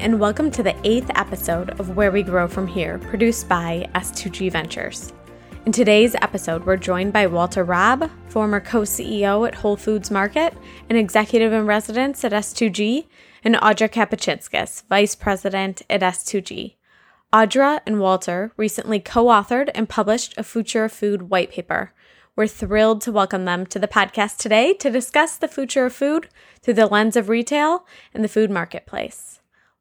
and welcome to the eighth episode of Where We Grow From Here, produced by S2G Ventures. In today's episode, we're joined by Walter Robb, former co CEO at Whole Foods Market and executive in residence at S2G, and Audra Kapacinskas, vice president at S2G. Audra and Walter recently co authored and published a Future of Food white paper. We're thrilled to welcome them to the podcast today to discuss the future of food through the lens of retail and the food marketplace.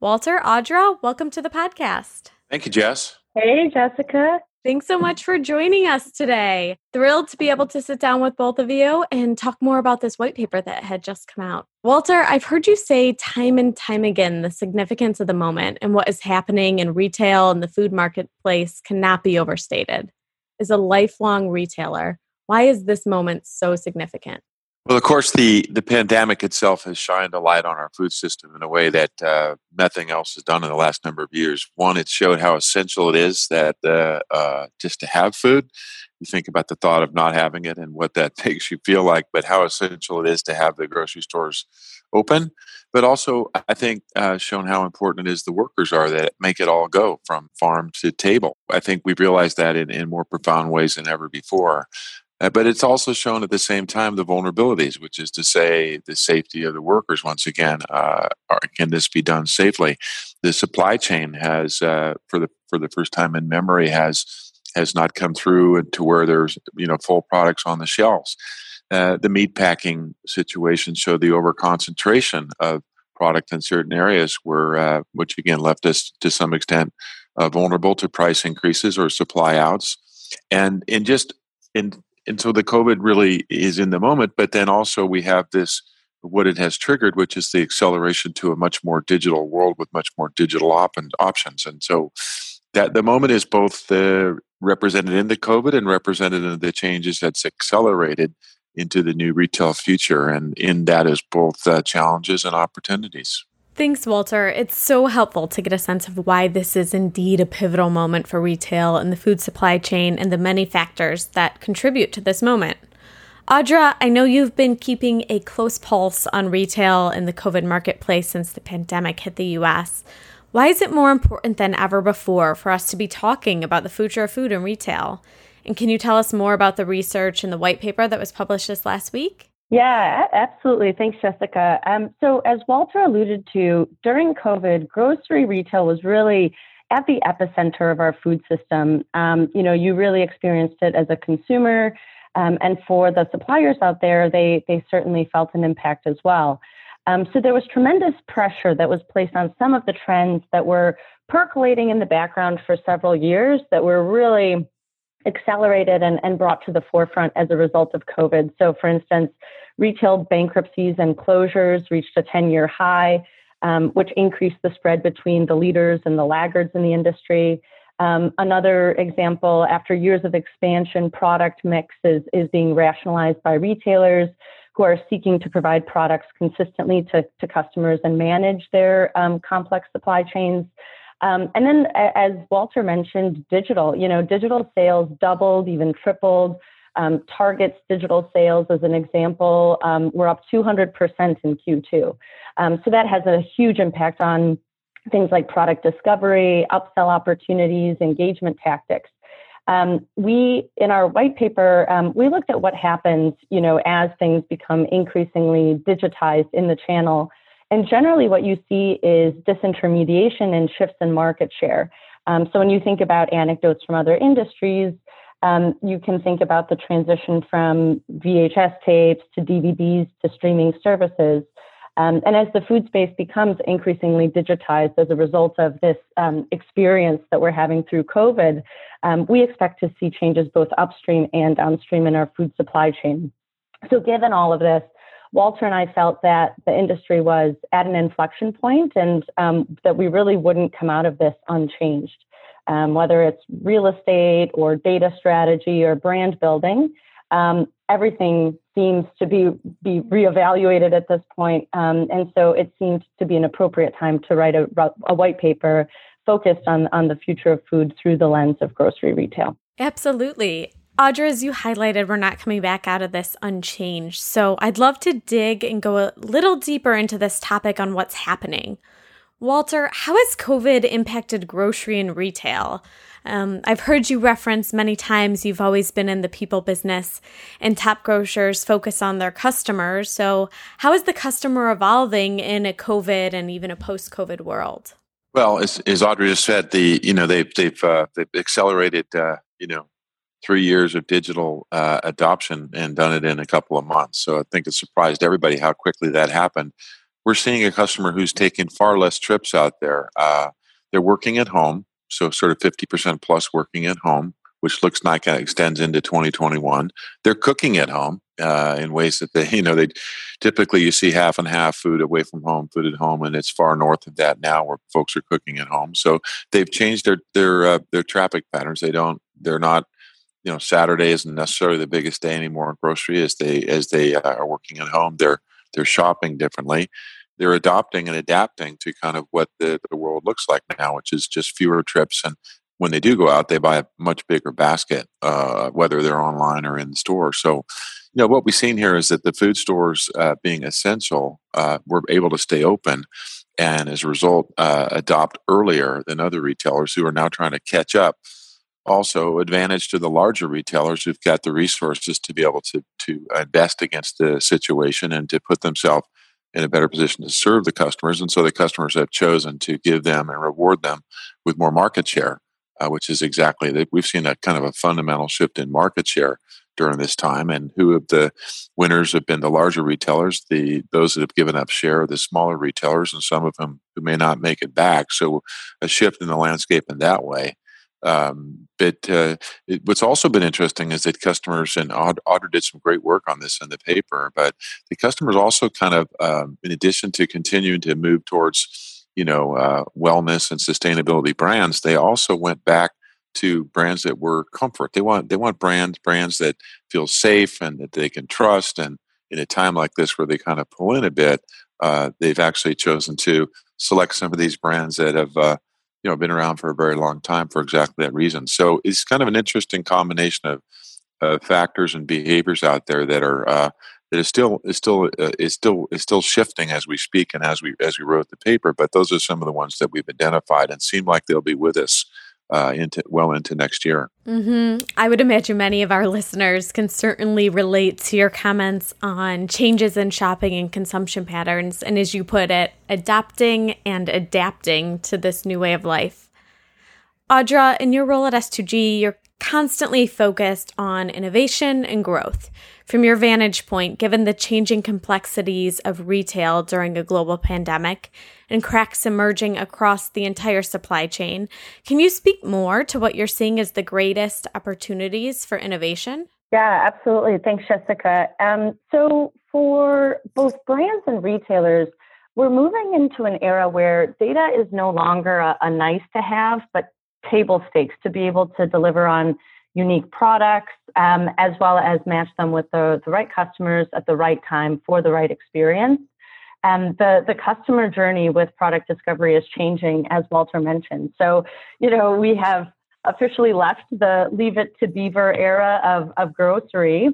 Walter, Audra, welcome to the podcast. Thank you, Jess. Hey, Jessica. Thanks so much for joining us today. Thrilled to be able to sit down with both of you and talk more about this white paper that had just come out. Walter, I've heard you say time and time again the significance of the moment and what is happening in retail and the food marketplace cannot be overstated. As a lifelong retailer, why is this moment so significant? Well, of course, the, the pandemic itself has shined a light on our food system in a way that uh, nothing else has done in the last number of years. One, it showed how essential it is that uh, uh, just to have food. You think about the thought of not having it and what that makes you feel like, but how essential it is to have the grocery stores open. But also, I think uh, shown how important it is the workers are that make it all go from farm to table. I think we've realized that in, in more profound ways than ever before. Uh, but it's also shown at the same time the vulnerabilities, which is to say the safety of the workers. Once again, uh, are, can this be done safely? The supply chain has, uh, for the for the first time in memory, has has not come through to where there's you know full products on the shelves. Uh, the meat packing situation showed the overconcentration of product in certain areas, where uh, which again left us to some extent vulnerable to price increases or supply outs. And in just in and so the COVID really is in the moment, but then also we have this what it has triggered, which is the acceleration to a much more digital world with much more digital op- and options. And so that the moment is both the represented in the COVID and represented in the changes that's accelerated into the new retail future. And in that is both uh, challenges and opportunities. Thanks, Walter. It's so helpful to get a sense of why this is indeed a pivotal moment for retail and the food supply chain and the many factors that contribute to this moment. Audra, I know you've been keeping a close pulse on retail and the COVID marketplace since the pandemic hit the US. Why is it more important than ever before for us to be talking about the future of food and retail? And can you tell us more about the research and the white paper that was published this last week? Yeah, absolutely. Thanks, Jessica. Um, so, as Walter alluded to, during COVID, grocery retail was really at the epicenter of our food system. Um, you know, you really experienced it as a consumer, um, and for the suppliers out there, they they certainly felt an impact as well. Um, so there was tremendous pressure that was placed on some of the trends that were percolating in the background for several years that were really accelerated and, and brought to the forefront as a result of COVID. So, for instance, retail bankruptcies and closures reached a 10 year high, um, which increased the spread between the leaders and the laggards in the industry. Um, another example, after years of expansion, product mix is, is being rationalized by retailers who are seeking to provide products consistently to, to customers and manage their um, complex supply chains. Um, and then, as Walter mentioned, digital, you know, digital sales doubled, even tripled. Um, Target's digital sales, as an example, um, were up 200% in Q2. Um, so that has a huge impact on things like product discovery, upsell opportunities, engagement tactics. Um, we, in our white paper, um, we looked at what happens, you know, as things become increasingly digitized in the channel and generally, what you see is disintermediation and shifts in market share. Um, so, when you think about anecdotes from other industries, um, you can think about the transition from VHS tapes to DVDs to streaming services. Um, and as the food space becomes increasingly digitized as a result of this um, experience that we're having through COVID, um, we expect to see changes both upstream and downstream in our food supply chain. So, given all of this, Walter and I felt that the industry was at an inflection point and um, that we really wouldn't come out of this unchanged. Um, whether it's real estate or data strategy or brand building, um, everything seems to be be reevaluated at this point. Um, and so it seemed to be an appropriate time to write a, a white paper focused on, on the future of food through the lens of grocery retail. Absolutely. Audra, as you highlighted, we're not coming back out of this unchanged. So I'd love to dig and go a little deeper into this topic on what's happening. Walter, how has COVID impacted grocery and retail? Um, I've heard you reference many times you've always been in the people business, and top grocers focus on their customers. So, how is the customer evolving in a COVID and even a post-COVID world? Well, as, as Audrey just said, the you know they've they've uh, they've accelerated uh, you know three years of digital uh, adoption and done it in a couple of months. So I think it surprised everybody how quickly that happened we're seeing a customer who's taking far less trips out there. Uh, they're working at home, so sort of 50% plus working at home, which looks like it extends into 2021. They're cooking at home uh, in ways that they, you know, they typically you see half and half food away from home, food at home, and it's far north of that now where folks are cooking at home. So they've changed their their uh, their traffic patterns. They don't, they're not you know Saturday isn't necessarily the biggest day anymore in grocery as they as they uh, are working at home. They're they're shopping differently. They're adopting and adapting to kind of what the, the world looks like now, which is just fewer trips. And when they do go out, they buy a much bigger basket, uh, whether they're online or in store. So, you know, what we've seen here is that the food stores uh, being essential, uh, were able to stay open and as a result, uh, adopt earlier than other retailers who are now trying to catch up also advantage to the larger retailers who've got the resources to be able to to invest against the situation and to put themselves in a better position to serve the customers. And so the customers have chosen to give them and reward them with more market share uh, which is exactly that. We've seen a kind of a fundamental shift in market share during this time. And who of the winners have been the larger retailers? The those that have given up share the smaller retailers and some of them who may not make it back. So a shift in the landscape in that way um, but uh, it, what's also been interesting is that customers and Audrey did some great work on this in the paper, but the customers also kind of, um, in addition to continuing to move towards, you know, uh, wellness and sustainability brands, they also went back to brands that were comfort. They want they want brands brands that feel safe and that they can trust. And in a time like this where they kind of pull in a bit, uh, they've actually chosen to select some of these brands that have uh, you know been around for a very long time for exactly that reason. So it's kind of an interesting combination of uh, factors and behaviors out there that are uh, that is still is still uh, is still is still shifting as we speak and as we as we wrote the paper. But those are some of the ones that we've identified and seem like they'll be with us uh, into well into next year. Mm-hmm. I would imagine many of our listeners can certainly relate to your comments on changes in shopping and consumption patterns, and as you put it, adapting and adapting to this new way of life. Audra, in your role at S2G, you're constantly focused on innovation and growth. From your vantage point, given the changing complexities of retail during a global pandemic and cracks emerging across the entire supply chain, can you speak more to what you're seeing as the greatest opportunities for innovation? Yeah, absolutely. Thanks, Jessica. Um, so, for both brands and retailers, we're moving into an era where data is no longer a, a nice to have, but table stakes to be able to deliver on unique products, um, as well as match them with the, the right customers at the right time for the right experience. And the, the customer journey with product discovery is changing, as Walter mentioned. So, you know, we have officially left the leave it to beaver era of, of grocery,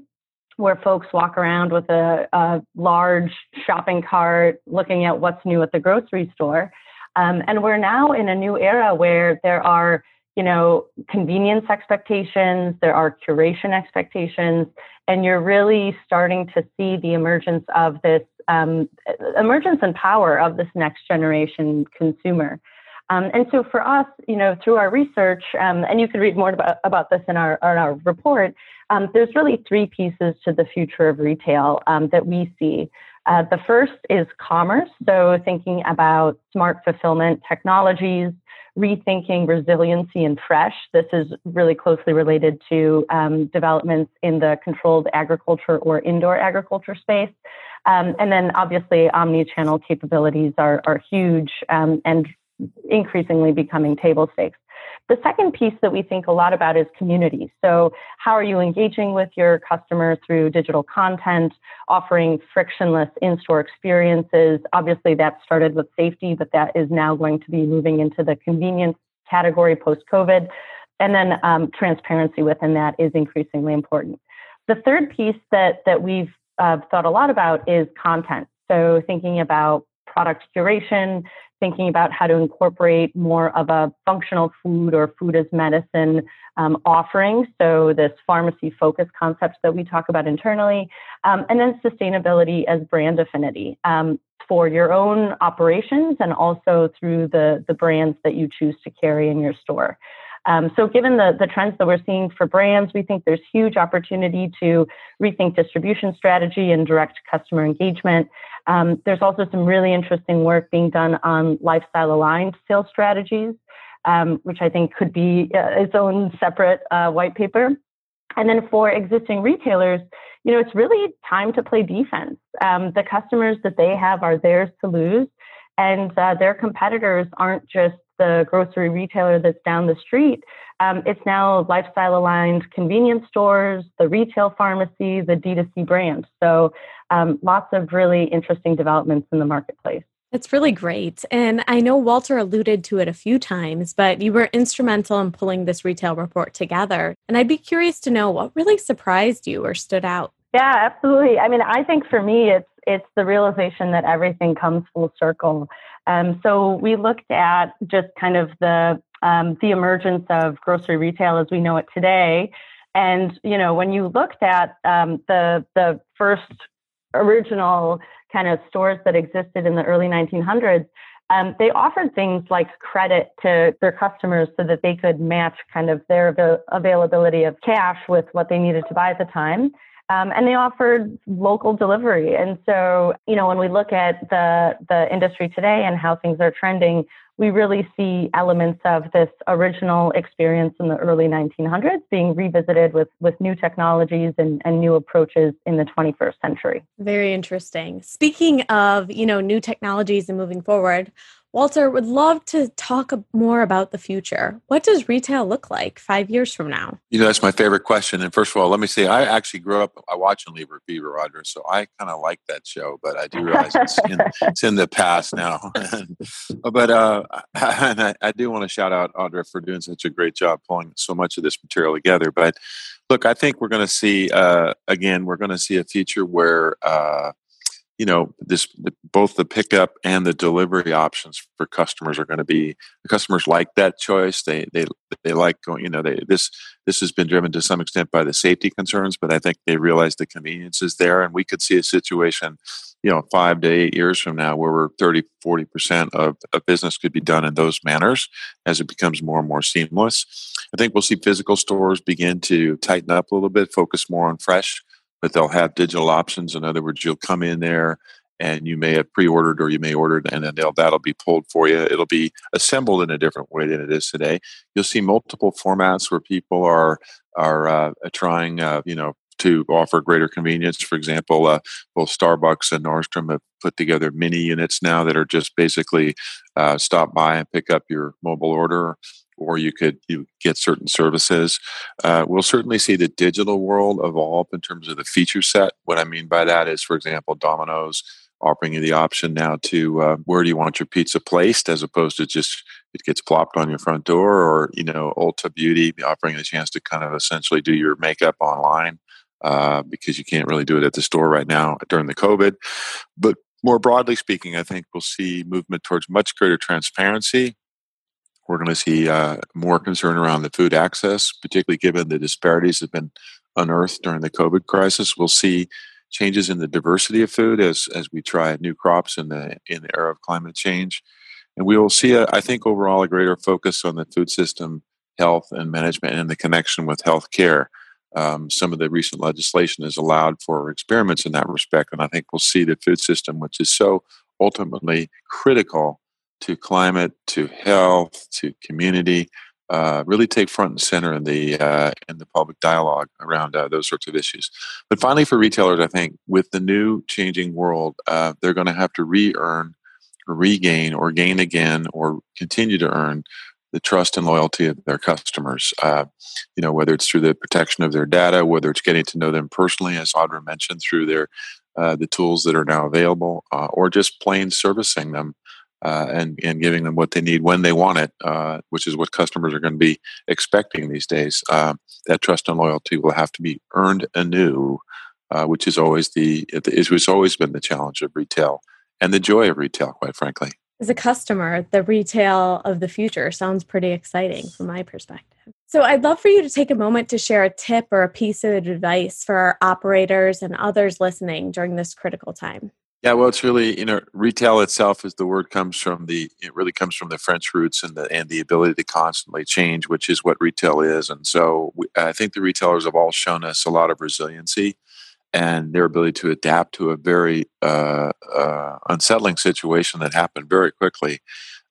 where folks walk around with a, a large shopping cart looking at what's new at the grocery store. Um, and we're now in a new era where there are you know, convenience expectations, there are curation expectations, and you're really starting to see the emergence of this um, emergence and power of this next generation consumer. Um, and so for us, you know, through our research, um, and you can read more about, about this in our, in our report, um, there's really three pieces to the future of retail um, that we see. Uh, the first is commerce, so thinking about smart fulfillment technologies, rethinking resiliency and fresh. This is really closely related to um, developments in the controlled agriculture or indoor agriculture space. Um, and then obviously omni-channel capabilities are, are huge um, and increasingly becoming table stakes. The second piece that we think a lot about is community. So, how are you engaging with your customer through digital content, offering frictionless in store experiences? Obviously, that started with safety, but that is now going to be moving into the convenience category post COVID. And then um, transparency within that is increasingly important. The third piece that, that we've uh, thought a lot about is content. So, thinking about product curation, thinking about how to incorporate more of a functional food or food as medicine um, offering. So, this pharmacy focus concept that we talk about internally, um, and then sustainability as brand affinity um, for your own operations and also through the, the brands that you choose to carry in your store. Um, so, given the, the trends that we're seeing for brands, we think there's huge opportunity to rethink distribution strategy and direct customer engagement. Um, there's also some really interesting work being done on lifestyle aligned sales strategies, um, which I think could be uh, its own separate uh, white paper. And then for existing retailers, you know, it's really time to play defense. Um, the customers that they have are theirs to lose, and uh, their competitors aren't just the grocery retailer that's down the street. Um, it's now lifestyle aligned convenience stores, the retail pharmacy, the D2C brand. So um, lots of really interesting developments in the marketplace. It's really great. And I know Walter alluded to it a few times, but you were instrumental in pulling this retail report together. And I'd be curious to know what really surprised you or stood out. Yeah, absolutely. I mean, I think for me, it's it's the realization that everything comes full circle. Um, so we looked at just kind of the um, the emergence of grocery retail as we know it today, and you know when you looked at um, the the first original kind of stores that existed in the early 1900s, um, they offered things like credit to their customers so that they could match kind of their av- availability of cash with what they needed to buy at the time. Um, and they offered local delivery. And so, you know, when we look at the the industry today and how things are trending, we really see elements of this original experience in the early 1900s being revisited with with new technologies and, and new approaches in the 21st century. Very interesting. Speaking of, you know, new technologies and moving forward, Walter, would love to talk more about the future. What does retail look like five years from now? You know, that's my favorite question. And first of all, let me say I actually grew up I watching Leave Beaver, Roger, so I kind of like that show, but I do realize it's in, it's in the past now. but uh, and I, I do want to shout out Audra for doing such a great job pulling so much of this material together. But look, I think we're going to see uh, again, we're going to see a future where uh, you know this both the pickup and the delivery options for customers are going to be the customers like that choice. They they they like going you know they this this has been driven to some extent by the safety concerns but i think they realize the convenience is there and we could see a situation you know five to eight years from now where we're 30 40% of a business could be done in those manners as it becomes more and more seamless. I think we'll see physical stores begin to tighten up a little bit focus more on fresh but they'll have digital options. In other words, you'll come in there and you may have pre-ordered or you may order and then that'll be pulled for you. It'll be assembled in a different way than it is today. You'll see multiple formats where people are are uh, trying, uh, you know, to offer greater convenience. For example, uh, both Starbucks and Nordstrom have put together mini units now that are just basically uh, stop by and pick up your mobile order or you could you get certain services. Uh, we'll certainly see the digital world evolve in terms of the feature set. What I mean by that is, for example, Domino's offering you the option now to uh, where do you want your pizza placed, as opposed to just it gets plopped on your front door, or you know, Ulta Beauty offering the chance to kind of essentially do your makeup online. Uh, because you can't really do it at the store right now during the COVID. But more broadly speaking, I think we'll see movement towards much greater transparency we're going to see uh, more concern around the food access, particularly given the disparities that have been unearthed during the COVID crisis. We'll see changes in the diversity of food as as we try new crops in the in the era of climate change, and we will see, a, I think, overall a greater focus on the food system health and management and the connection with health care. Um, some of the recent legislation has allowed for experiments in that respect, and I think we'll see the food system, which is so ultimately critical to climate, to health, to community, uh, really take front and center in the uh, in the public dialogue around uh, those sorts of issues. But finally, for retailers, I think with the new changing world, uh, they're going to have to re-earn, regain, or gain again, or continue to earn the trust and loyalty of their customers. Uh, you know, whether it's through the protection of their data, whether it's getting to know them personally, as Audra mentioned, through their uh, the tools that are now available, or just plain servicing them uh, and and giving them what they need when they want it, uh, which is what customers are going to be expecting these days. Uh, that trust and loyalty will have to be earned anew, uh, which is always the it has always been the challenge of retail and the joy of retail, quite frankly. As a customer, the retail of the future sounds pretty exciting from my perspective. So, I'd love for you to take a moment to share a tip or a piece of advice for our operators and others listening during this critical time. Yeah, well, it's really you know retail itself, is the word comes from the it really comes from the French roots and the and the ability to constantly change, which is what retail is. And so we, I think the retailers have all shown us a lot of resiliency and their ability to adapt to a very uh, uh, unsettling situation that happened very quickly.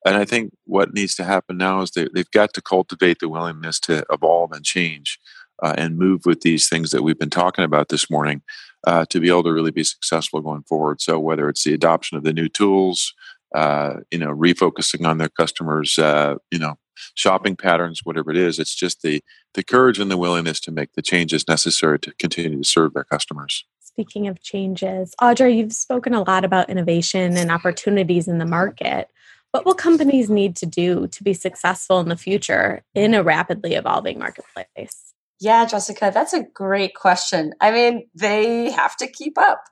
And I think what needs to happen now is they, they've got to cultivate the willingness to evolve and change uh, and move with these things that we've been talking about this morning uh, to be able to really be successful going forward. So whether it's the adoption of the new tools, uh, you know, refocusing on their customers, uh, you know, shopping patterns, whatever it is, it's just the the courage and the willingness to make the changes necessary to continue to serve their customers. Speaking of changes, Audra, you've spoken a lot about innovation and opportunities in the market. What will companies need to do to be successful in the future in a rapidly evolving marketplace? Yeah, Jessica, that's a great question. I mean, they have to keep up.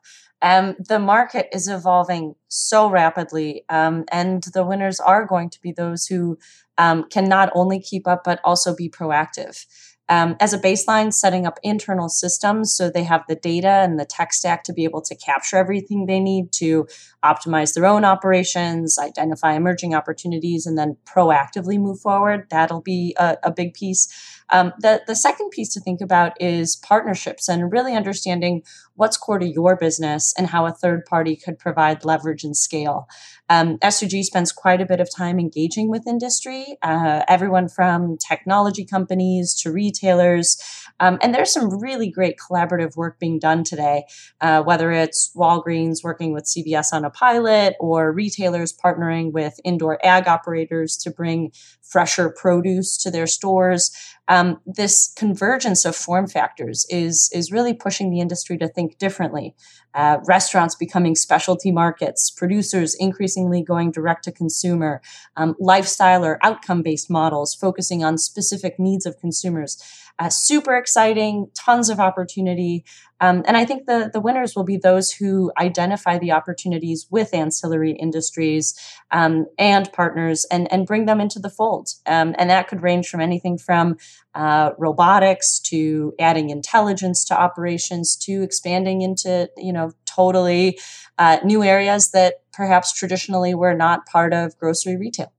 Um, the market is evolving so rapidly, um, and the winners are going to be those who um, can not only keep up but also be proactive. Um, as a baseline, setting up internal systems so they have the data and the tech stack to be able to capture everything they need to optimize their own operations, identify emerging opportunities, and then proactively move forward. That'll be a, a big piece. Um, the, the second piece to think about is partnerships and really understanding what's core to your business and how a third party could provide leverage and scale. Um, S2G spends quite a bit of time engaging with industry, uh, everyone from technology companies to retailers. Um, and there's some really great collaborative work being done today, uh, whether it's Walgreens working with CVS on a pilot or retailers partnering with indoor ag operators to bring fresher produce to their stores. Um, this convergence of form factors is is really pushing the industry to think differently. Uh, restaurants becoming specialty markets, producers increasingly going direct to consumer, um, lifestyle or outcome based models focusing on specific needs of consumers. Uh, super exciting, tons of opportunity. Um, and I think the, the winners will be those who identify the opportunities with ancillary industries um, and partners and, and bring them into the fold. Um, and that could range from anything from uh, robotics to adding intelligence to operations to expanding into, you know, totally uh, new areas that perhaps traditionally were not part of grocery retail.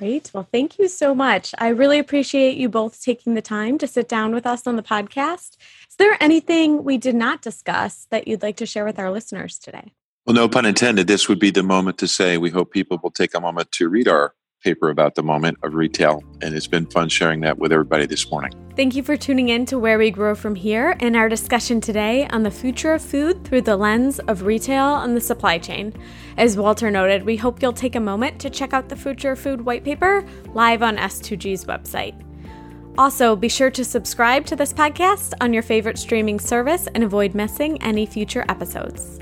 Great. Well, thank you so much. I really appreciate you both taking the time to sit down with us on the podcast. Is there anything we did not discuss that you'd like to share with our listeners today? Well, no pun intended. This would be the moment to say we hope people will take a moment to read our paper about the moment of retail. And it's been fun sharing that with everybody this morning. Thank you for tuning in to Where We Grow From Here and our discussion today on the future of food through the lens of retail and the supply chain. As Walter noted, we hope you'll take a moment to check out the Future of Food white paper live on S2G's website. Also, be sure to subscribe to this podcast on your favorite streaming service and avoid missing any future episodes.